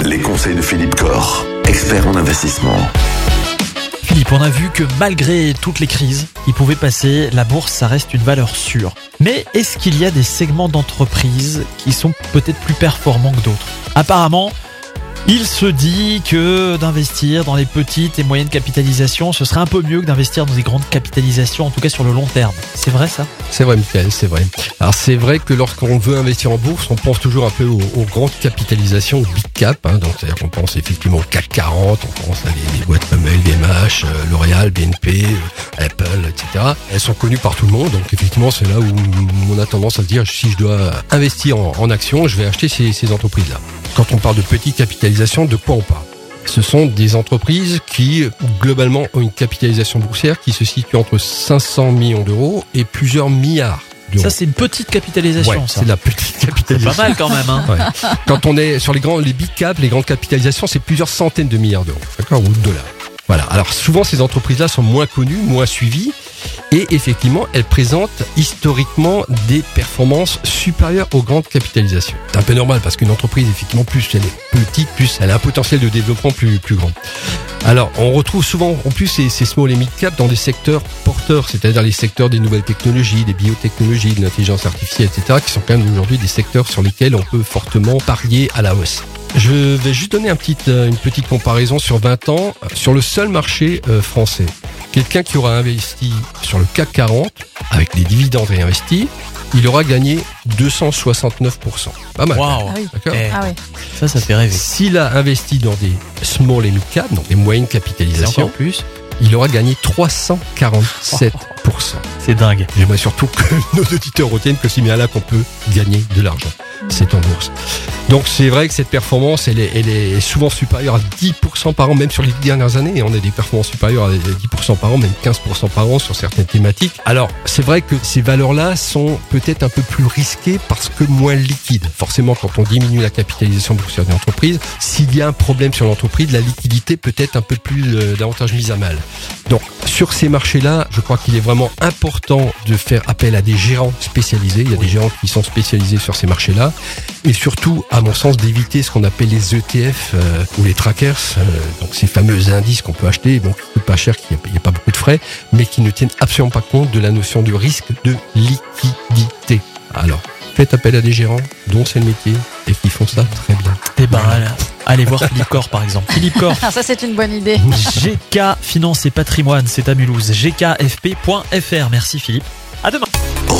Les conseils de Philippe Corr, expert en investissement. Philippe, on a vu que malgré toutes les crises qui pouvaient passer, la bourse, ça reste une valeur sûre. Mais est-ce qu'il y a des segments d'entreprise qui sont peut-être plus performants que d'autres? Apparemment, il se dit que d'investir dans les petites et moyennes capitalisations, ce serait un peu mieux que d'investir dans des grandes capitalisations, en tout cas sur le long terme. C'est vrai ça? C'est vrai, Michael, c'est vrai. Alors c'est vrai que lorsqu'on veut investir en bourse, on pense toujours un peu aux, grandes capitalisations, aux big cap. Hein, donc c'est-à-dire qu'on pense effectivement au CAC 40, on pense à des, des boîtes comme LVMH, euh, L'Oréal, BNP, euh, Apple, etc. Elles sont connues par tout le monde, donc effectivement c'est là où on a tendance à se dire si je dois investir en, en actions, je vais acheter ces, ces entreprises-là. Quand on parle de petite capitalisation, de quoi on parle? Ce sont des entreprises qui, globalement, ont une capitalisation boursière qui se situe entre 500 millions d'euros et plusieurs milliards d'euros. Ça, c'est une petite capitalisation, Ouais, ça. c'est la petite C'est capitalisation. pas mal quand même, hein Ouais. Quand on est sur les grands, les big caps, les grandes capitalisations, c'est plusieurs centaines de milliards d'euros, d'accord, ou de dollars. Voilà. Alors souvent, ces entreprises-là sont moins connues, moins suivies, et effectivement, elles présentent historiquement des performances supérieures aux grandes capitalisations. C'est un peu normal parce qu'une entreprise, effectivement, plus elle est petite, plus elle a un potentiel de développement plus plus grand. Alors, on retrouve souvent en plus ces, small et mid cap dans des secteurs porteurs, c'est-à-dire les secteurs des nouvelles technologies, des biotechnologies, de l'intelligence artificielle, etc., qui sont quand même aujourd'hui des secteurs sur lesquels on peut fortement parier à la hausse. Je vais juste donner euh, une petite comparaison sur 20 ans sur le seul marché euh, français. Quelqu'un qui aura investi sur le CAC 40 avec les dividendes réinvestis, il aura gagné 269%. Pas mal. Waouh Ah oui. D'accord Eh, Ah oui. Ça, ça fait rêver. S'il a investi dans des small et mid cap, donc des moyennes capitalisations, encore plus il aura gagné 347%. C'est dingue. J'aimerais surtout que nos auditeurs retiennent que c'est bien là qu'on peut gagner de l'argent. C'est en bourse. Donc c'est vrai que cette performance, elle est, elle est souvent supérieure à 10% par an, même sur les dernières années. On a des performances supérieures à 10% par an, même 15% par an sur certaines thématiques. Alors c'est vrai que ces valeurs-là sont peut-être un peu plus risquées parce que moins liquides. Forcément, quand on diminue la capitalisation boursière d'une entreprise, s'il y a un problème sur l'entreprise, la liquidité peut être un peu plus euh, davantage mise à mal. Donc sur ces marchés-là, je crois qu'il est vraiment important de faire appel à des gérants spécialisés. Il y a des gérants qui sont spécialisés sur ces marchés-là. Et surtout, à mon sens, d'éviter ce qu'on appelle les ETF euh, ou les trackers, euh, donc ces fameux indices qu'on peut acheter, coûtent pas cher, qui n'y a pas beaucoup de frais, mais qui ne tiennent absolument pas compte de la notion du risque de liquidité. Alors, faites appel à des gérants dont c'est le métier et qui font ça très bien. Eh ben, allez voir Philippe Corr, par exemple. Philippe Corr, Ah, ça, c'est une bonne idée. GK Finance et Patrimoine, c'est à Mulhouse. gkfp.fr. Merci Philippe. À demain.